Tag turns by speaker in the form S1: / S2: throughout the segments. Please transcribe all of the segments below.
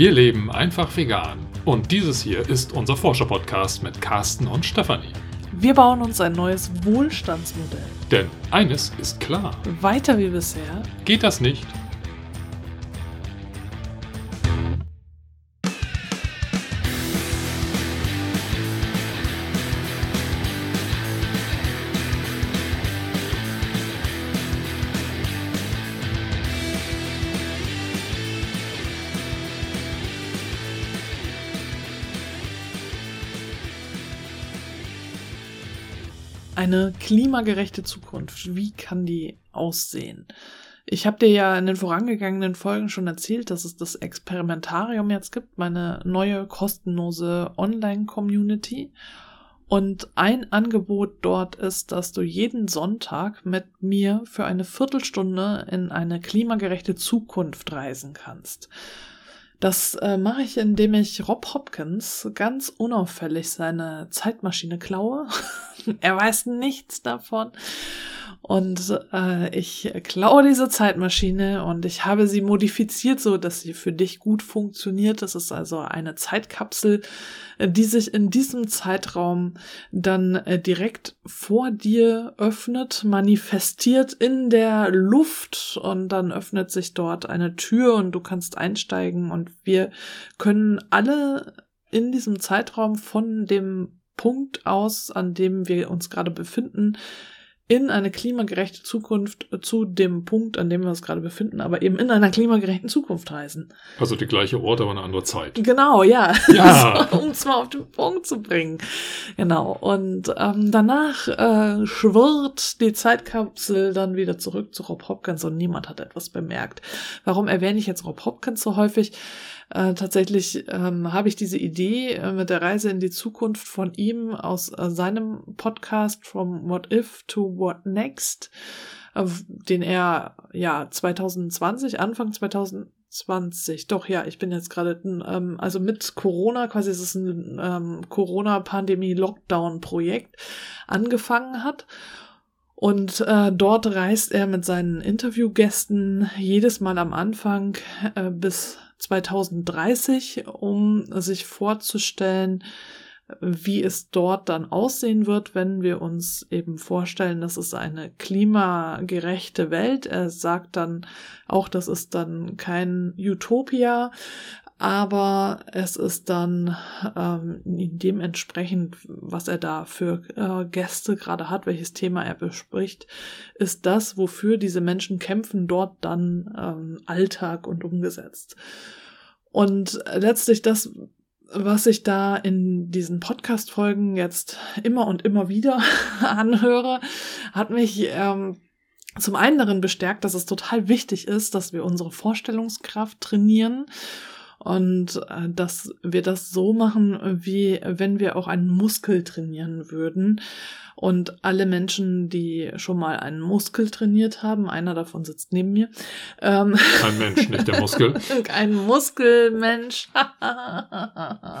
S1: Wir leben einfach vegan. Und dieses hier ist unser Forscher-Podcast mit Carsten und Stefanie.
S2: Wir bauen uns ein neues Wohlstandsmodell.
S1: Denn eines ist klar.
S2: Weiter wie bisher
S1: geht das nicht.
S2: Eine klimagerechte Zukunft, wie kann die aussehen? Ich habe dir ja in den vorangegangenen Folgen schon erzählt, dass es das Experimentarium jetzt gibt, meine neue kostenlose Online-Community. Und ein Angebot dort ist, dass du jeden Sonntag mit mir für eine Viertelstunde in eine klimagerechte Zukunft reisen kannst. Das äh, mache ich, indem ich Rob Hopkins ganz unauffällig seine Zeitmaschine klaue. er weiß nichts davon. Und äh, ich klaue diese Zeitmaschine und ich habe sie modifiziert, so dass sie für dich gut funktioniert. Das ist also eine Zeitkapsel, äh, die sich in diesem Zeitraum dann äh, direkt vor dir öffnet, manifestiert in der Luft und dann öffnet sich dort eine Tür und du kannst einsteigen und wir können alle in diesem Zeitraum von dem Punkt aus, an dem wir uns gerade befinden, in eine klimagerechte Zukunft zu dem Punkt, an dem wir uns gerade befinden, aber eben in einer klimagerechten Zukunft reisen.
S1: Also die gleiche Ort, aber eine andere Zeit.
S2: Genau, ja.
S1: ja.
S2: um es mal auf den Punkt zu bringen. Genau. Und ähm, danach äh, schwirrt die Zeitkapsel dann wieder zurück zu Rob Hopkins und niemand hat etwas bemerkt. Warum erwähne ich jetzt Rob Hopkins so häufig? Äh, tatsächlich ähm, habe ich diese Idee äh, mit der Reise in die Zukunft von ihm aus äh, seinem Podcast From What If to What Next, äh, den er ja 2020, Anfang 2020, doch ja, ich bin jetzt gerade, ähm, also mit Corona, quasi ist es ein ähm, Corona-Pandemie-Lockdown-Projekt, angefangen hat. Und äh, dort reist er mit seinen Interviewgästen jedes Mal am Anfang äh, bis 2030, um sich vorzustellen, wie es dort dann aussehen wird, wenn wir uns eben vorstellen, dass es eine klimagerechte Welt. Er sagt dann auch, das ist dann kein Utopia, aber es ist dann ähm, dementsprechend, was er da für äh, Gäste gerade hat, welches Thema er bespricht, ist das, wofür diese Menschen kämpfen, dort dann ähm, Alltag und umgesetzt. Und letztlich das, was ich da in diesen Podcast-Folgen jetzt immer und immer wieder anhöre, hat mich ähm, zum einen darin bestärkt, dass es total wichtig ist, dass wir unsere Vorstellungskraft trainieren und äh, dass wir das so machen, wie wenn wir auch einen Muskel trainieren würden. Und alle Menschen, die schon mal einen Muskel trainiert haben, einer davon sitzt neben mir.
S1: Ähm, Ein Mensch, nicht der Muskel.
S2: Ein Muskelmensch. Haben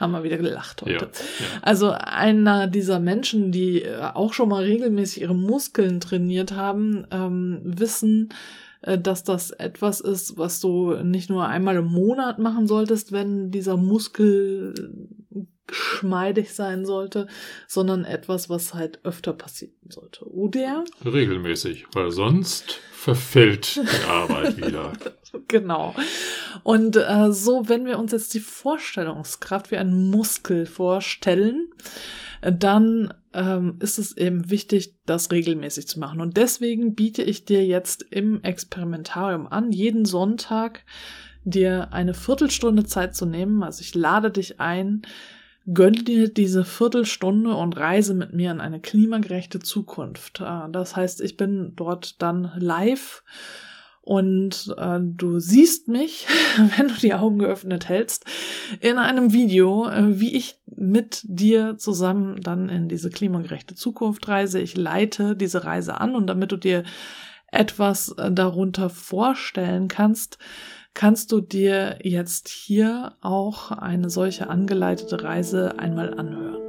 S2: wir wieder gelacht heute. Ja, ja. Also einer dieser Menschen, die auch schon mal regelmäßig ihre Muskeln trainiert haben, ähm, wissen, äh, dass das etwas ist, was du nicht nur einmal im Monat machen solltest, wenn dieser Muskel geschmeidig sein sollte, sondern etwas, was halt öfter passieren sollte. Oder?
S1: Regelmäßig, weil sonst verfällt die Arbeit wieder.
S2: genau. Und äh, so, wenn wir uns jetzt die Vorstellungskraft wie einen Muskel vorstellen, dann ähm, ist es eben wichtig, das regelmäßig zu machen. Und deswegen biete ich dir jetzt im Experimentarium an, jeden Sonntag dir eine Viertelstunde Zeit zu nehmen. Also ich lade dich ein, gönn dir diese Viertelstunde und reise mit mir in eine klimagerechte Zukunft. Äh, das heißt, ich bin dort dann live und äh, du siehst mich, wenn du die Augen geöffnet hältst, in einem Video, äh, wie ich mit dir zusammen dann in diese klimagerechte Zukunft reise. Ich leite diese Reise an und damit du dir etwas äh, darunter vorstellen kannst, kannst du dir jetzt hier auch eine solche angeleitete Reise einmal anhören.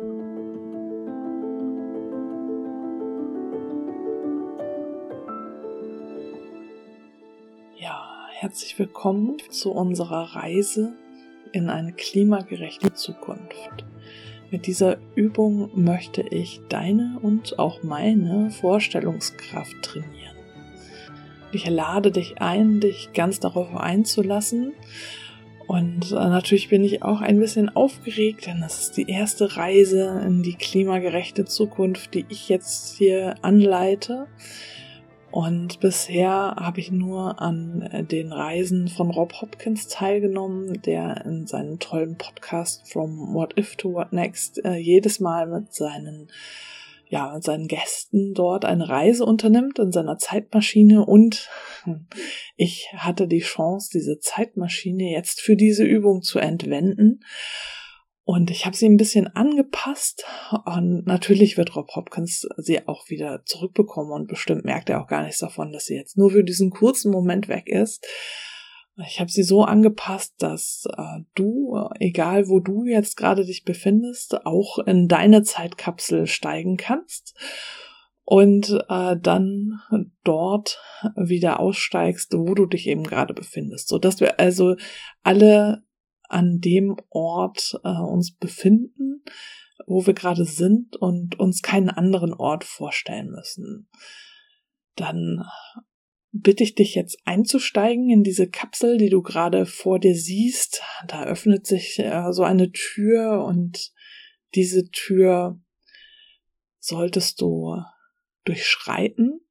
S2: Herzlich willkommen zu unserer Reise in eine klimagerechte Zukunft. Mit dieser Übung möchte ich deine und auch meine Vorstellungskraft trainieren. Ich lade dich ein, dich ganz darauf einzulassen. Und äh, natürlich bin ich auch ein bisschen aufgeregt, denn das ist die erste Reise in die klimagerechte Zukunft, die ich jetzt hier anleite. Und bisher habe ich nur an äh, den Reisen von Rob Hopkins teilgenommen, der in seinem tollen Podcast From What If to What Next äh, jedes Mal mit seinen ja, mit seinen Gästen dort eine Reise unternimmt in seiner Zeitmaschine. Und ich hatte die Chance, diese Zeitmaschine jetzt für diese Übung zu entwenden und ich habe sie ein bisschen angepasst und natürlich wird Rob Hopkins sie auch wieder zurückbekommen und bestimmt merkt er auch gar nichts davon, dass sie jetzt nur für diesen kurzen Moment weg ist. Ich habe sie so angepasst, dass äh, du, egal wo du jetzt gerade dich befindest, auch in deine Zeitkapsel steigen kannst und äh, dann dort wieder aussteigst, wo du dich eben gerade befindest, so dass wir also alle an dem Ort äh, uns befinden, wo wir gerade sind und uns keinen anderen Ort vorstellen müssen. Dann bitte ich dich jetzt einzusteigen in diese Kapsel, die du gerade vor dir siehst. Da öffnet sich äh, so eine Tür und diese Tür solltest du durchschreiten.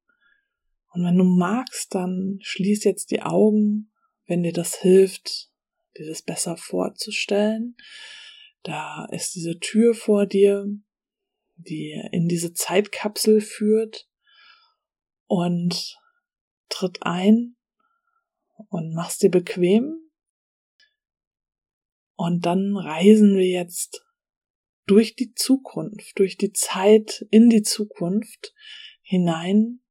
S2: Und wenn du magst, dann schließ jetzt die Augen, wenn dir das hilft, dir das besser vorzustellen. Da ist diese Tür vor dir, die in diese Zeitkapsel führt und tritt ein und machst dir bequem. Und dann reisen wir jetzt durch die Zukunft, durch die Zeit in die Zukunft hinein.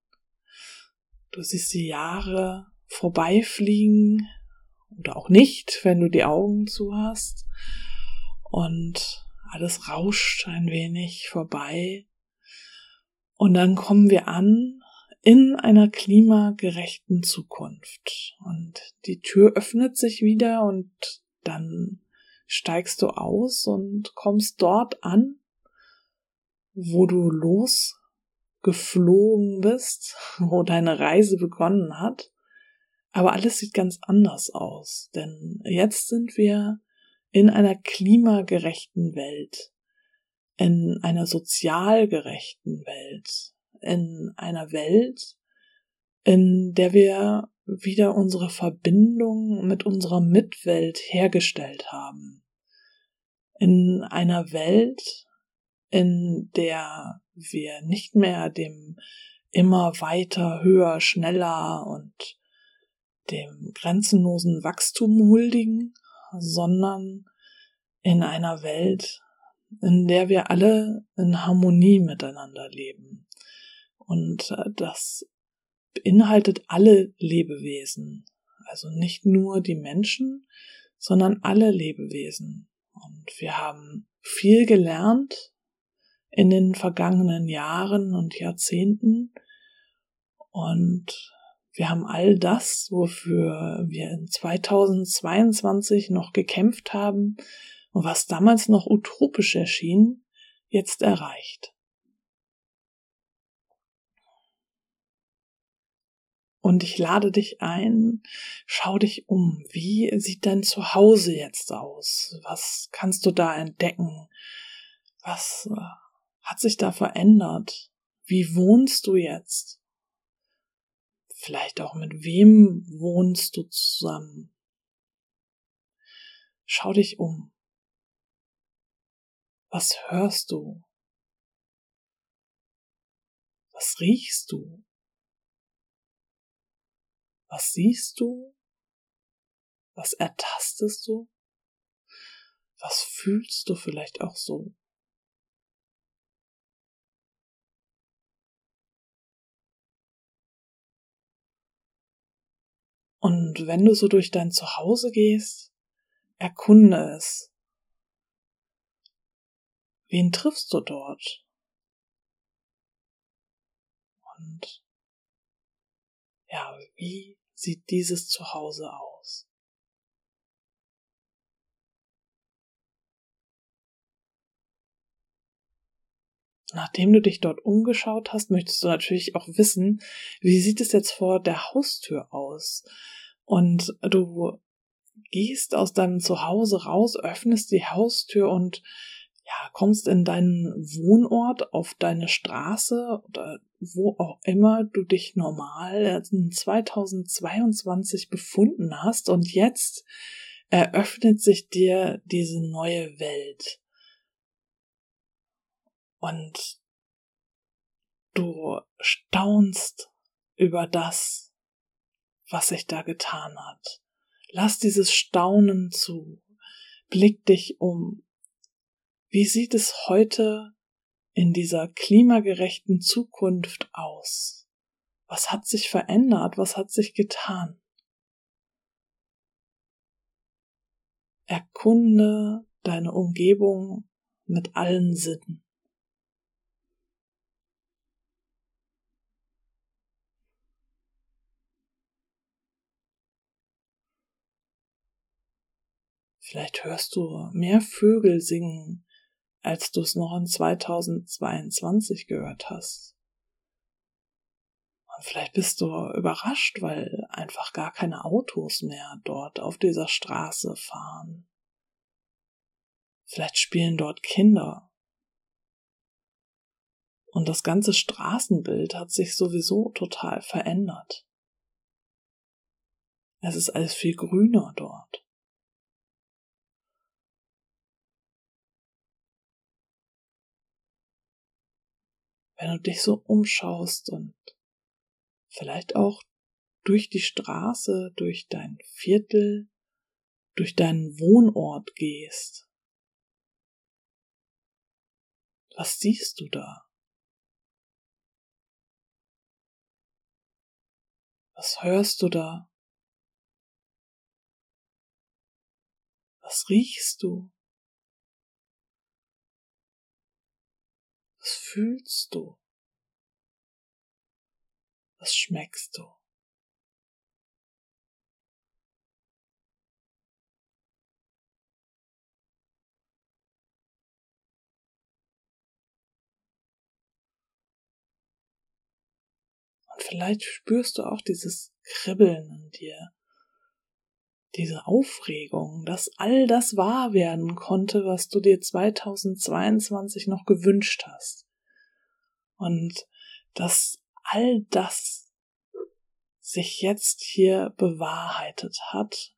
S2: Du siehst die Jahre vorbeifliegen, oder auch nicht, wenn du die Augen zu hast. Und alles rauscht ein wenig vorbei. Und dann kommen wir an in einer klimagerechten Zukunft. Und die Tür öffnet sich wieder und dann steigst du aus und kommst dort an, wo du losgeflogen bist, wo deine Reise begonnen hat. Aber alles sieht ganz anders aus, denn jetzt sind wir in einer klimagerechten Welt, in einer sozial gerechten Welt, in einer Welt, in der wir wieder unsere Verbindung mit unserer Mitwelt hergestellt haben. In einer Welt, in der wir nicht mehr dem immer weiter, höher, schneller und dem grenzenlosen Wachstum huldigen, sondern in einer Welt, in der wir alle in Harmonie miteinander leben. Und äh, das beinhaltet alle Lebewesen, also nicht nur die Menschen, sondern alle Lebewesen. Und wir haben viel gelernt in den vergangenen Jahren und Jahrzehnten und wir haben all das, wofür wir in 2022 noch gekämpft haben und was damals noch utopisch erschien, jetzt erreicht. Und ich lade dich ein, schau dich um. Wie sieht dein Zuhause jetzt aus? Was kannst du da entdecken? Was äh, hat sich da verändert? Wie wohnst du jetzt? Vielleicht auch mit wem wohnst du zusammen? Schau dich um. Was hörst du? Was riechst du? Was siehst du? Was ertastest du? Was fühlst du vielleicht auch so? Und wenn du so durch dein Zuhause gehst, erkunde es. Wen triffst du dort? Und ja, wie sieht dieses Zuhause aus? Nachdem du dich dort umgeschaut hast, möchtest du natürlich auch wissen, wie sieht es jetzt vor der Haustür aus? Und du gehst aus deinem Zuhause raus, öffnest die Haustür und ja, kommst in deinen Wohnort, auf deine Straße oder wo auch immer du dich normal in 2022 befunden hast und jetzt eröffnet sich dir diese neue Welt. Und du staunst über das, was sich da getan hat. Lass dieses Staunen zu. Blick dich um. Wie sieht es heute in dieser klimagerechten Zukunft aus? Was hat sich verändert? Was hat sich getan? Erkunde deine Umgebung mit allen Sinnen. Vielleicht hörst du mehr Vögel singen, als du es noch in 2022 gehört hast. Und vielleicht bist du überrascht, weil einfach gar keine Autos mehr dort auf dieser Straße fahren. Vielleicht spielen dort Kinder. Und das ganze Straßenbild hat sich sowieso total verändert. Es ist alles viel grüner dort. Wenn du dich so umschaust und vielleicht auch durch die Straße, durch dein Viertel, durch deinen Wohnort gehst. Was siehst du da? Was hörst du da? Was riechst du? Was fühlst du? Was schmeckst du? Und vielleicht spürst du auch dieses Kribbeln in dir, diese Aufregung, dass all das wahr werden konnte, was du dir 2022 noch gewünscht hast. Und dass all das sich jetzt hier bewahrheitet hat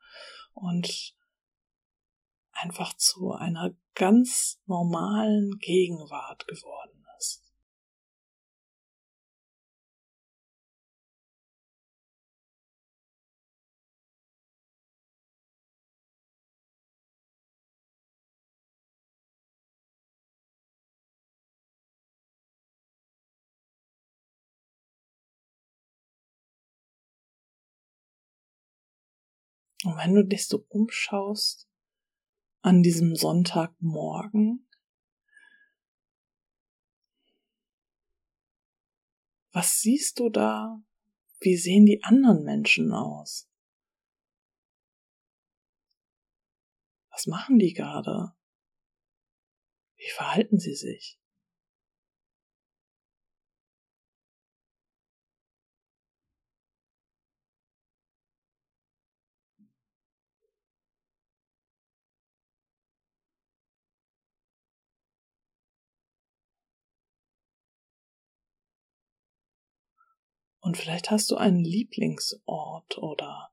S2: und einfach zu einer ganz normalen Gegenwart geworden Und wenn du dich so umschaust an diesem Sonntagmorgen, was siehst du da? Wie sehen die anderen Menschen aus? Was machen die gerade? Wie verhalten sie sich? Und vielleicht hast du einen Lieblingsort oder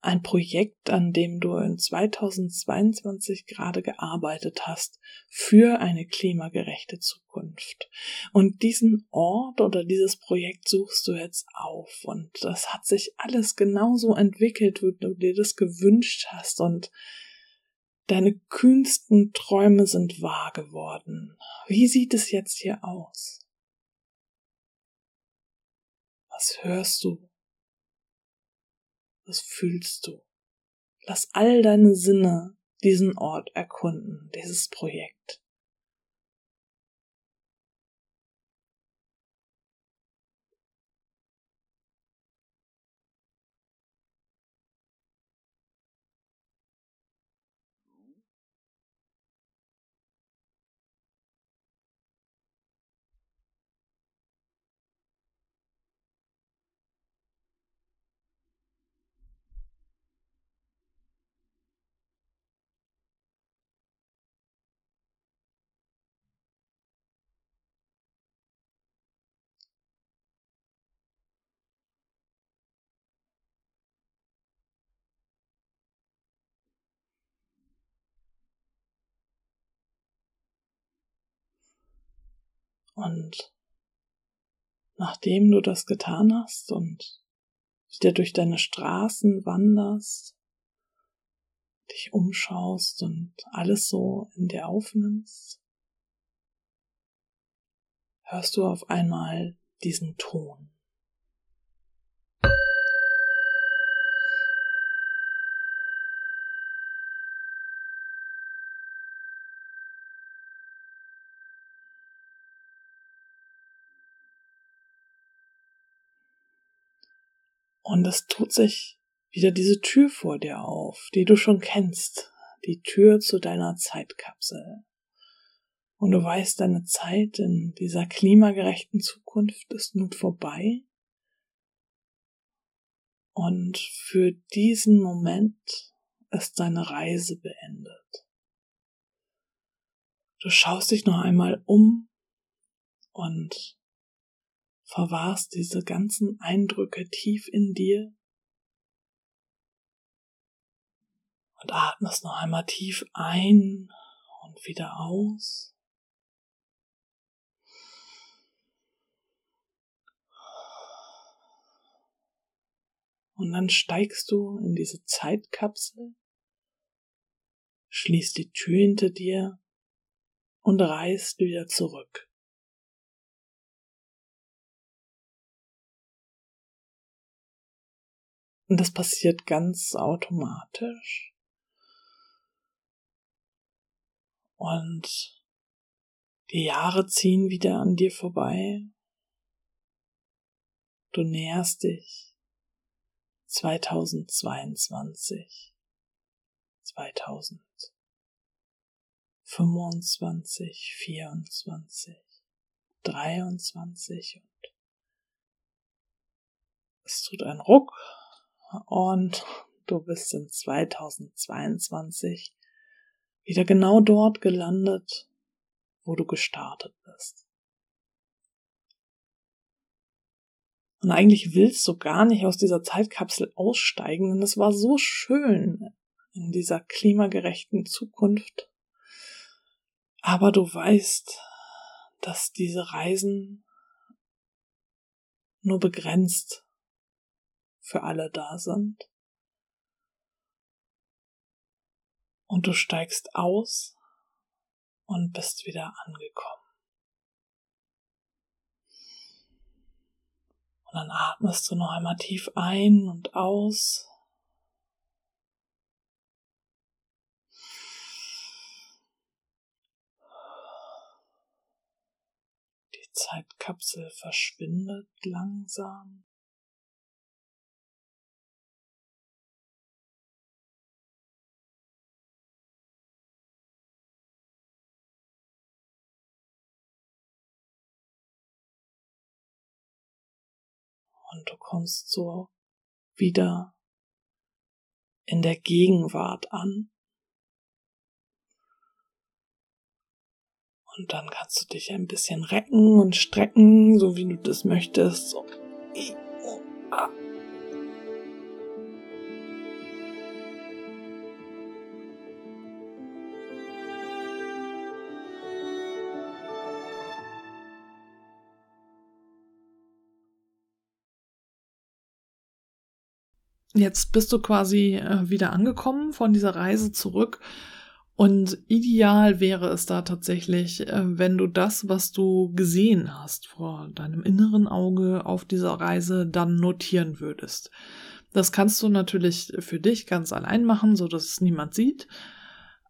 S2: ein Projekt, an dem du in 2022 gerade gearbeitet hast für eine klimagerechte Zukunft. Und diesen Ort oder dieses Projekt suchst du jetzt auf und das hat sich alles genauso entwickelt, wie du dir das gewünscht hast und deine kühnsten Träume sind wahr geworden. Wie sieht es jetzt hier aus? Was hörst du? Was fühlst du? Lass all deine Sinne diesen Ort erkunden, dieses Projekt. Und nachdem du das getan hast und wieder durch deine Straßen wanderst, dich umschaust und alles so in dir aufnimmst, hörst du auf einmal diesen Ton. Und es tut sich wieder diese Tür vor dir auf, die du schon kennst, die Tür zu deiner Zeitkapsel. Und du weißt, deine Zeit in dieser klimagerechten Zukunft ist nun vorbei. Und für diesen Moment ist deine Reise beendet. Du schaust dich noch einmal um und verwahrst diese ganzen Eindrücke tief in dir und atmest noch einmal tief ein und wieder aus. Und dann steigst du in diese Zeitkapsel, schließt die Tür hinter dir und reist wieder zurück. Und das passiert ganz automatisch. Und die Jahre ziehen wieder an dir vorbei. Du näherst dich 2022, 2025, 24, 23 und es tut ein Ruck und du bist in 2022 wieder genau dort gelandet, wo du gestartet bist. Und eigentlich willst du gar nicht aus dieser Zeitkapsel aussteigen, denn es war so schön in dieser klimagerechten Zukunft. Aber du weißt, dass diese Reisen nur begrenzt für alle da sind. Und du steigst aus und bist wieder angekommen. Und dann atmest du noch einmal tief ein und aus. Die Zeitkapsel verschwindet langsam. Und du kommst so wieder in der Gegenwart an. Und dann kannst du dich ein bisschen recken und strecken, so wie du das möchtest. So. Jetzt bist du quasi äh, wieder angekommen von dieser Reise zurück. Und ideal wäre es da tatsächlich, äh, wenn du das, was du gesehen hast vor deinem inneren Auge auf dieser Reise, dann notieren würdest. Das kannst du natürlich für dich ganz allein machen, so dass es niemand sieht.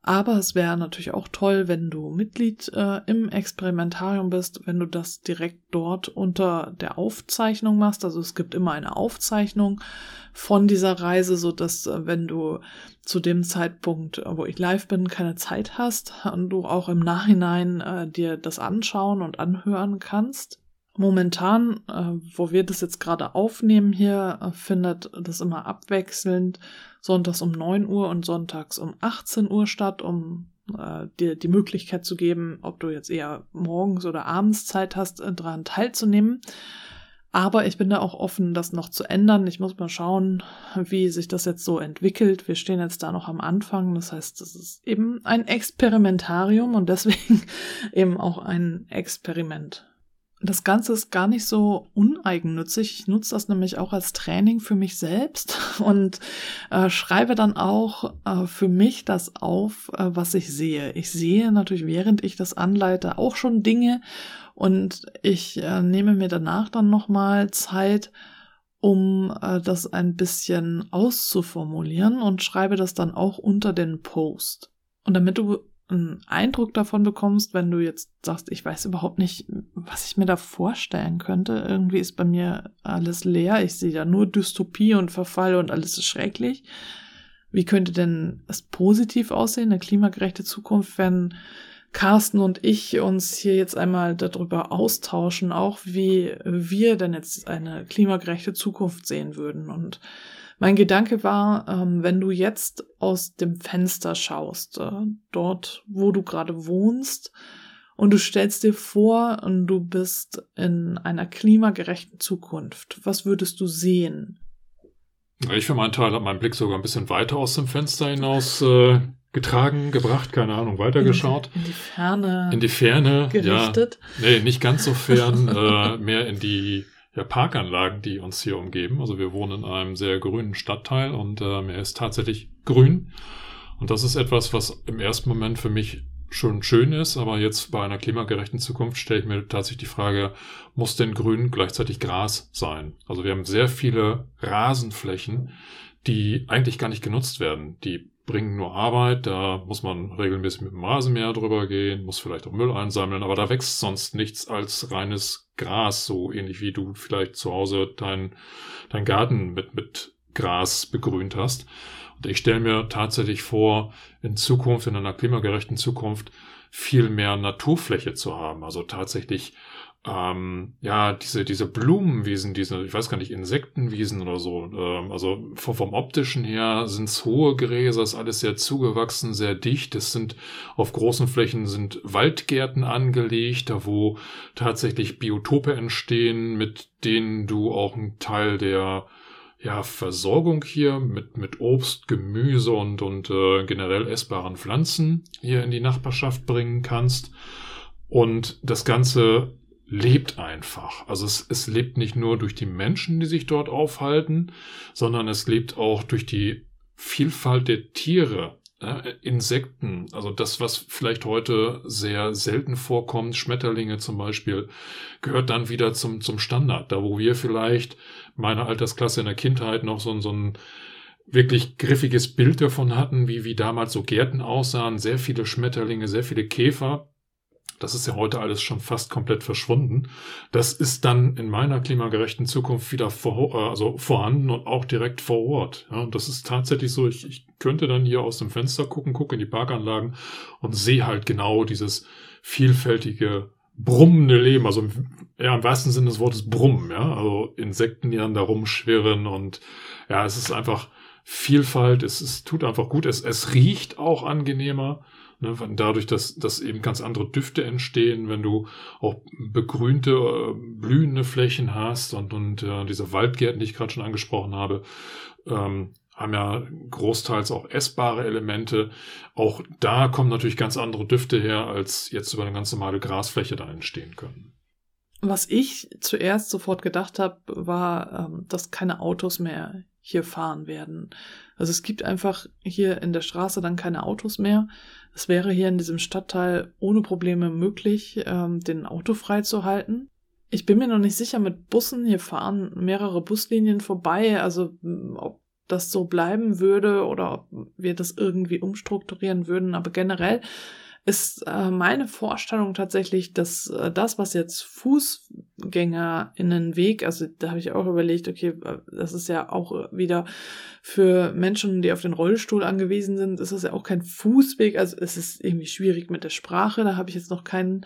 S2: Aber es wäre natürlich auch toll, wenn du Mitglied äh, im Experimentarium bist, wenn du das direkt dort unter der Aufzeichnung machst. Also es gibt immer eine Aufzeichnung von dieser Reise, so dass äh, wenn du zu dem Zeitpunkt, äh, wo ich live bin, keine Zeit hast, und du auch im Nachhinein äh, dir das anschauen und anhören kannst. Momentan, äh, wo wir das jetzt gerade aufnehmen hier, äh, findet das immer abwechselnd sonntags um 9 Uhr und sonntags um 18 Uhr statt, um äh, dir die Möglichkeit zu geben, ob du jetzt eher morgens oder abends Zeit hast, äh, daran teilzunehmen. Aber ich bin da auch offen, das noch zu ändern. Ich muss mal schauen, wie sich das jetzt so entwickelt. Wir stehen jetzt da noch am Anfang. Das heißt, es ist eben ein Experimentarium und deswegen eben auch ein Experiment das Ganze ist gar nicht so uneigennützig. Ich nutze das nämlich auch als Training für mich selbst und äh, schreibe dann auch äh, für mich das auf, äh, was ich sehe. Ich sehe natürlich, während ich das anleite, auch schon Dinge und ich äh, nehme mir danach dann nochmal Zeit, um äh, das ein bisschen auszuformulieren und schreibe das dann auch unter den Post. Und damit du einen Eindruck davon bekommst, wenn du jetzt sagst, ich weiß überhaupt nicht, was ich mir da vorstellen könnte. Irgendwie ist bei mir alles leer. Ich sehe da nur Dystopie und Verfall und alles ist schrecklich. Wie könnte denn es positiv aussehen, eine klimagerechte Zukunft, wenn Carsten und ich uns hier jetzt einmal darüber austauschen, auch wie wir denn jetzt eine klimagerechte Zukunft sehen würden. Und mein Gedanke war, ähm, wenn du jetzt aus dem Fenster schaust, äh, dort, wo du gerade wohnst, und du stellst dir vor, du bist in einer klimagerechten Zukunft, was würdest du sehen?
S1: Ich für meinen Teil habe meinen Blick sogar ein bisschen weiter aus dem Fenster hinaus äh, getragen, gebracht, keine Ahnung, weitergeschaut.
S2: In die, in die Ferne.
S1: In die Ferne,
S2: gerichtet.
S1: ja. Nee, nicht ganz so fern, äh, mehr in die ja, Parkanlagen, die uns hier umgeben. Also wir wohnen in einem sehr grünen Stadtteil und ähm, er ist tatsächlich grün. Und das ist etwas, was im ersten Moment für mich schon schön ist, aber jetzt bei einer klimagerechten Zukunft stelle ich mir tatsächlich die Frage, muss denn Grün gleichzeitig Gras sein? Also wir haben sehr viele Rasenflächen, die eigentlich gar nicht genutzt werden. Die bringen nur Arbeit, da muss man regelmäßig mit dem Rasenmäher drüber gehen, muss vielleicht auch Müll einsammeln, aber da wächst sonst nichts als reines Gras, so ähnlich wie du vielleicht zu Hause deinen dein Garten mit, mit Gras begrünt hast. Und ich stelle mir tatsächlich vor, in Zukunft, in einer klimagerechten Zukunft, viel mehr Naturfläche zu haben. Also tatsächlich ähm, ja, diese, diese Blumenwiesen, diese, ich weiß gar nicht, Insektenwiesen oder so, ähm, also vom, optischen her sind's hohe Gräser, ist alles sehr zugewachsen, sehr dicht. Es sind auf großen Flächen sind Waldgärten angelegt, da wo tatsächlich Biotope entstehen, mit denen du auch einen Teil der ja, Versorgung hier mit, mit Obst, Gemüse und, und äh, generell essbaren Pflanzen hier in die Nachbarschaft bringen kannst. Und das Ganze lebt einfach. Also es, es lebt nicht nur durch die Menschen, die sich dort aufhalten, sondern es lebt auch durch die Vielfalt der Tiere, äh, Insekten, also das, was vielleicht heute sehr selten vorkommt, Schmetterlinge zum Beispiel, gehört dann wieder zum, zum Standard. Da wo wir vielleicht meine Altersklasse in der Kindheit noch so, so ein wirklich griffiges Bild davon hatten, wie, wie damals so Gärten aussahen, sehr viele Schmetterlinge, sehr viele Käfer, das ist ja heute alles schon fast komplett verschwunden. Das ist dann in meiner klimagerechten Zukunft wieder vor, äh, also vorhanden und auch direkt vor Ort. Ja, und das ist tatsächlich so, ich, ich könnte dann hier aus dem Fenster gucken, gucke in die Parkanlagen und sehe halt genau dieses vielfältige brummende Leben, also ja, im wahrsten Sinne des Wortes brummen, ja, also Insekten, die dann da rumschwirren und ja, es ist einfach Vielfalt, es, es tut einfach gut, es, es riecht auch angenehmer, Ne, dadurch, dass, dass eben ganz andere Düfte entstehen, wenn du auch begrünte, äh, blühende Flächen hast und, und äh, diese Waldgärten, die ich gerade schon angesprochen habe, ähm, haben ja großteils auch essbare Elemente. Auch da kommen natürlich ganz andere Düfte her, als jetzt über eine ganz normale Grasfläche da entstehen können.
S2: Was ich zuerst sofort gedacht habe, war, ähm, dass keine Autos mehr hier fahren werden. Also es gibt einfach hier in der Straße dann keine Autos mehr. Es wäre hier in diesem Stadtteil ohne Probleme möglich, ähm, den Auto frei zu halten. Ich bin mir noch nicht sicher mit Bussen. Hier fahren mehrere Buslinien vorbei. Also ob das so bleiben würde oder ob wir das irgendwie umstrukturieren würden. Aber generell ist äh, meine Vorstellung tatsächlich, dass äh, das, was jetzt Fußgänger in den Weg, also da habe ich auch überlegt, okay, äh, das ist ja auch wieder für Menschen, die auf den Rollstuhl angewiesen sind, ist das ja auch kein Fußweg, also es ist irgendwie schwierig mit der Sprache, da habe ich jetzt noch keinen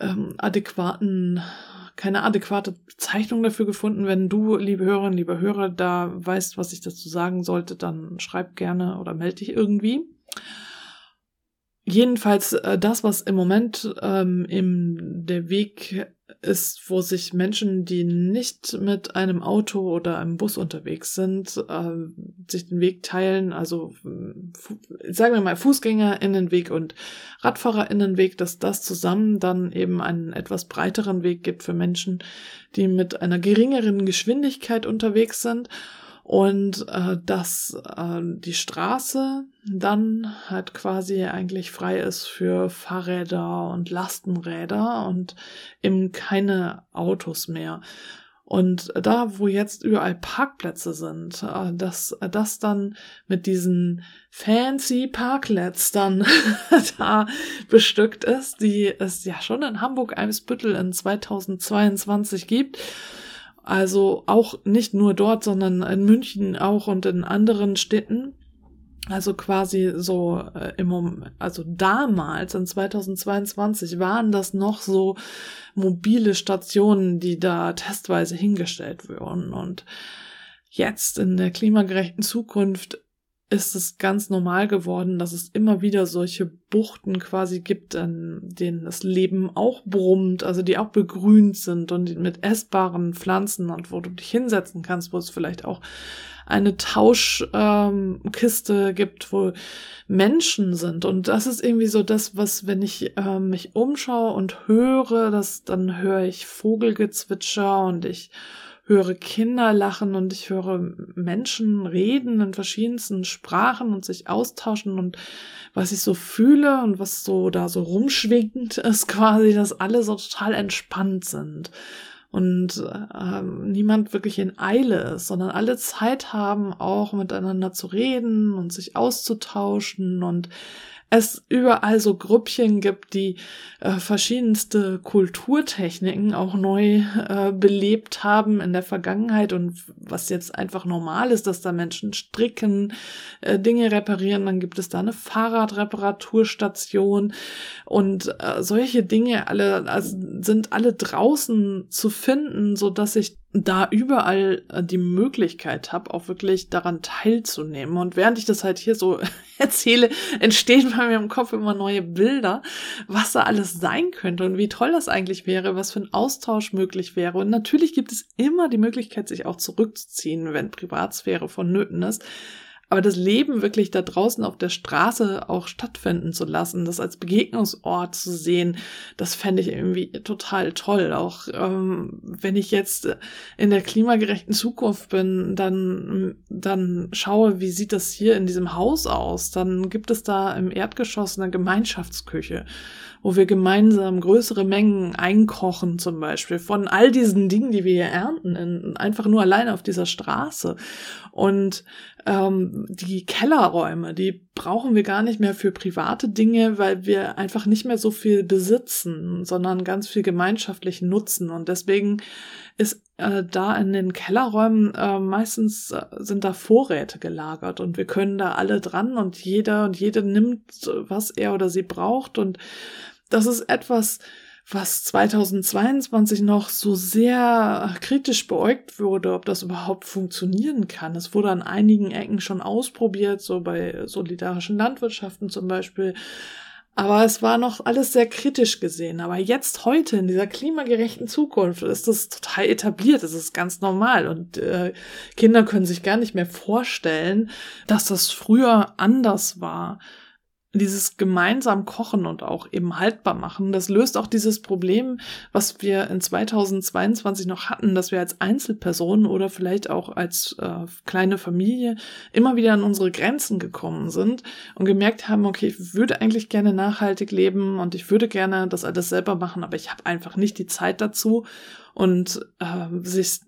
S2: ähm, adäquaten keine adäquate Bezeichnung dafür gefunden. Wenn du, liebe Hörerinnen, liebe Hörer, da weißt, was ich dazu sagen sollte, dann schreib gerne oder melde dich irgendwie. Jedenfalls äh, das, was im Moment ähm, im der Weg ist, wo sich Menschen, die nicht mit einem Auto oder einem Bus unterwegs sind, äh, sich den Weg teilen, also sagen wir mal Fußgängerinnenweg und Radfahrerinnenweg, dass das zusammen dann eben einen etwas breiteren Weg gibt für Menschen, die mit einer geringeren Geschwindigkeit unterwegs sind und äh, dass äh, die Straße dann halt quasi eigentlich frei ist für Fahrräder und Lastenräder und eben keine Autos mehr. Und da, wo jetzt überall Parkplätze sind, äh, dass das dann mit diesen fancy Parklets dann da bestückt ist, die es ja schon in Hamburg-Eimsbüttel in 2022 gibt also auch nicht nur dort, sondern in München auch und in anderen Städten. Also quasi so äh, im Moment, also damals in 2022 waren das noch so mobile Stationen, die da testweise hingestellt wurden. Und jetzt in der klimagerechten Zukunft ist es ganz normal geworden, dass es immer wieder solche Buchten quasi gibt, an denen das Leben auch brummt, also die auch begrünt sind und mit essbaren Pflanzen und wo du dich hinsetzen kannst, wo es vielleicht auch eine Tauschkiste ähm, gibt, wo Menschen sind. Und das ist irgendwie so das, was, wenn ich äh, mich umschaue und höre, das, dann höre ich Vogelgezwitscher und ich höre Kinder lachen und ich höre Menschen reden in verschiedensten Sprachen und sich austauschen und was ich so fühle und was so da so rumschwingt, ist quasi, dass alle so total entspannt sind und äh, niemand wirklich in Eile ist, sondern alle Zeit haben, auch miteinander zu reden und sich auszutauschen und es überall so Grüppchen gibt, die äh, verschiedenste Kulturtechniken auch neu äh, belebt haben in der Vergangenheit und was jetzt einfach normal ist, dass da Menschen stricken, äh, Dinge reparieren, dann gibt es da eine Fahrradreparaturstation und äh, solche Dinge alle also sind alle draußen zu finden, so dass ich da überall äh, die Möglichkeit habe, auch wirklich daran teilzunehmen. Und während ich das halt hier so erzähle, entstehen bei mir im Kopf immer neue Bilder, was da alles sein könnte und wie toll das eigentlich wäre, was für ein Austausch möglich wäre. Und natürlich gibt es immer die Möglichkeit, sich auch zurückzuziehen, wenn Privatsphäre vonnöten ist. Aber das Leben wirklich da draußen auf der Straße auch stattfinden zu lassen, das als Begegnungsort zu sehen, das fände ich irgendwie total toll. Auch ähm, wenn ich jetzt in der klimagerechten Zukunft bin, dann, dann schaue, wie sieht das hier in diesem Haus aus, dann gibt es da im Erdgeschoss eine Gemeinschaftsküche wo wir gemeinsam größere Mengen einkochen zum Beispiel von all diesen Dingen, die wir hier ernten, in, einfach nur alleine auf dieser Straße. Und ähm, die Kellerräume, die brauchen wir gar nicht mehr für private Dinge, weil wir einfach nicht mehr so viel besitzen, sondern ganz viel gemeinschaftlich nutzen. Und deswegen ist äh, da in den Kellerräumen äh, meistens äh, sind da Vorräte gelagert und wir können da alle dran und jeder und jede nimmt, was er oder sie braucht und das ist etwas, was 2022 noch so sehr kritisch beäugt wurde, ob das überhaupt funktionieren kann. Es wurde an einigen Ecken schon ausprobiert, so bei solidarischen Landwirtschaften zum Beispiel. Aber es war noch alles sehr kritisch gesehen. Aber jetzt heute in dieser klimagerechten Zukunft ist das total etabliert. Es ist ganz normal und äh, Kinder können sich gar nicht mehr vorstellen, dass das früher anders war dieses gemeinsam kochen und auch eben haltbar machen, das löst auch dieses Problem, was wir in 2022 noch hatten, dass wir als Einzelpersonen oder vielleicht auch als äh, kleine Familie immer wieder an unsere Grenzen gekommen sind und gemerkt haben, okay, ich würde eigentlich gerne nachhaltig leben und ich würde gerne das alles selber machen, aber ich habe einfach nicht die Zeit dazu und äh, sich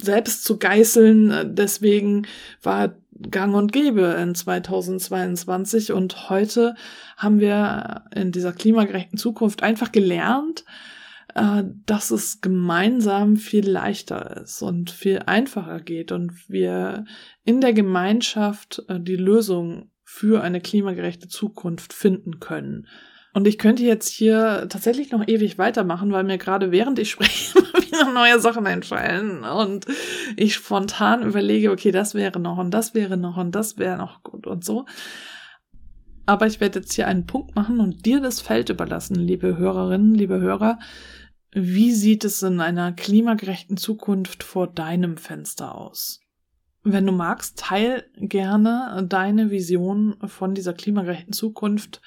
S2: selbst zu geißeln. Deswegen war gang und gäbe in 2022 und heute haben wir in dieser klimagerechten Zukunft einfach gelernt, äh, dass es gemeinsam viel leichter ist und viel einfacher geht und wir in der Gemeinschaft äh, die Lösung für eine klimagerechte Zukunft finden können. Und ich könnte jetzt hier tatsächlich noch ewig weitermachen, weil mir gerade während ich spreche wieder neue Sachen einfallen und ich spontan überlege, okay, das wäre noch und das wäre noch und das wäre noch gut und so. Aber ich werde jetzt hier einen Punkt machen und dir das Feld überlassen, liebe Hörerinnen, liebe Hörer. Wie sieht es in einer klimagerechten Zukunft vor deinem Fenster aus? Wenn du magst, teil gerne deine Vision von dieser klimagerechten Zukunft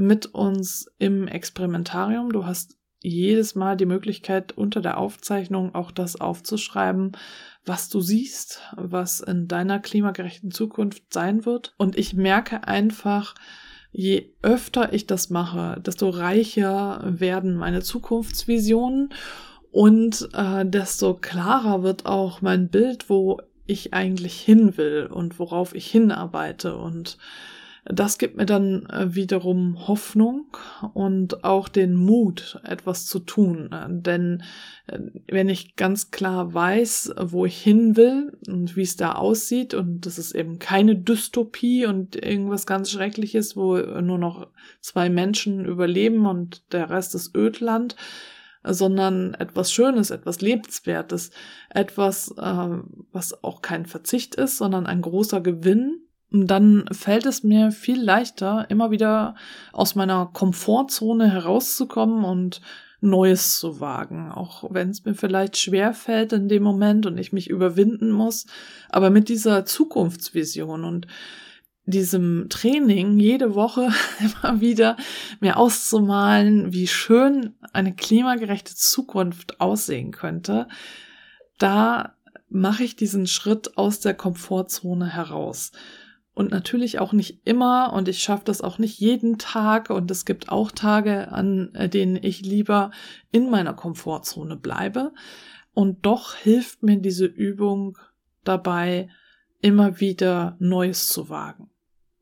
S2: mit uns im Experimentarium. Du hast jedes Mal die Möglichkeit, unter der Aufzeichnung auch das aufzuschreiben, was du siehst, was in deiner klimagerechten Zukunft sein wird. Und ich merke einfach, je öfter ich das mache, desto reicher werden meine Zukunftsvisionen und äh, desto klarer wird auch mein Bild, wo ich eigentlich hin will und worauf ich hinarbeite und das gibt mir dann äh, wiederum Hoffnung und auch den Mut, etwas zu tun. Denn äh, wenn ich ganz klar weiß, wo ich hin will und wie es da aussieht, und das ist eben keine Dystopie und irgendwas ganz Schreckliches, wo nur noch zwei Menschen überleben und der Rest ist Ödland, sondern etwas Schönes, etwas Lebenswertes, etwas, äh, was auch kein Verzicht ist, sondern ein großer Gewinn, dann fällt es mir viel leichter, immer wieder aus meiner Komfortzone herauszukommen und Neues zu wagen, auch wenn es mir vielleicht schwer fällt in dem Moment und ich mich überwinden muss, aber mit dieser Zukunftsvision und diesem Training jede Woche immer wieder mir auszumalen, wie schön eine klimagerechte Zukunft aussehen könnte, da mache ich diesen Schritt aus der Komfortzone heraus und natürlich auch nicht immer. Und ich schaffe das auch nicht jeden Tag. Und es gibt auch Tage, an äh, denen ich lieber in meiner Komfortzone bleibe. Und doch hilft mir diese Übung dabei, immer wieder Neues zu wagen.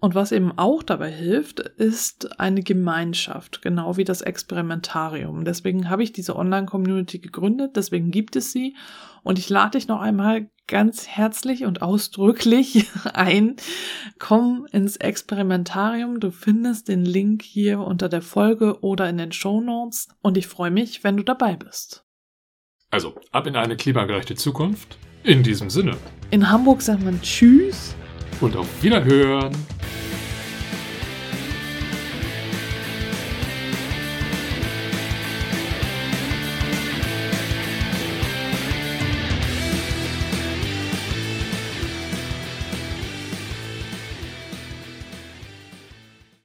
S2: Und was eben auch dabei hilft, ist eine Gemeinschaft, genau wie das Experimentarium. Deswegen habe ich diese Online-Community gegründet, deswegen gibt es sie. Und ich lade dich noch einmal ganz herzlich und ausdrücklich ein. Komm ins Experimentarium. Du findest den Link hier unter der Folge oder in den Show Notes. Und ich freue mich, wenn du dabei bist.
S1: Also, ab in eine klimagerechte Zukunft. In diesem Sinne.
S2: In Hamburg sagt man Tschüss
S1: und auf Wiederhören.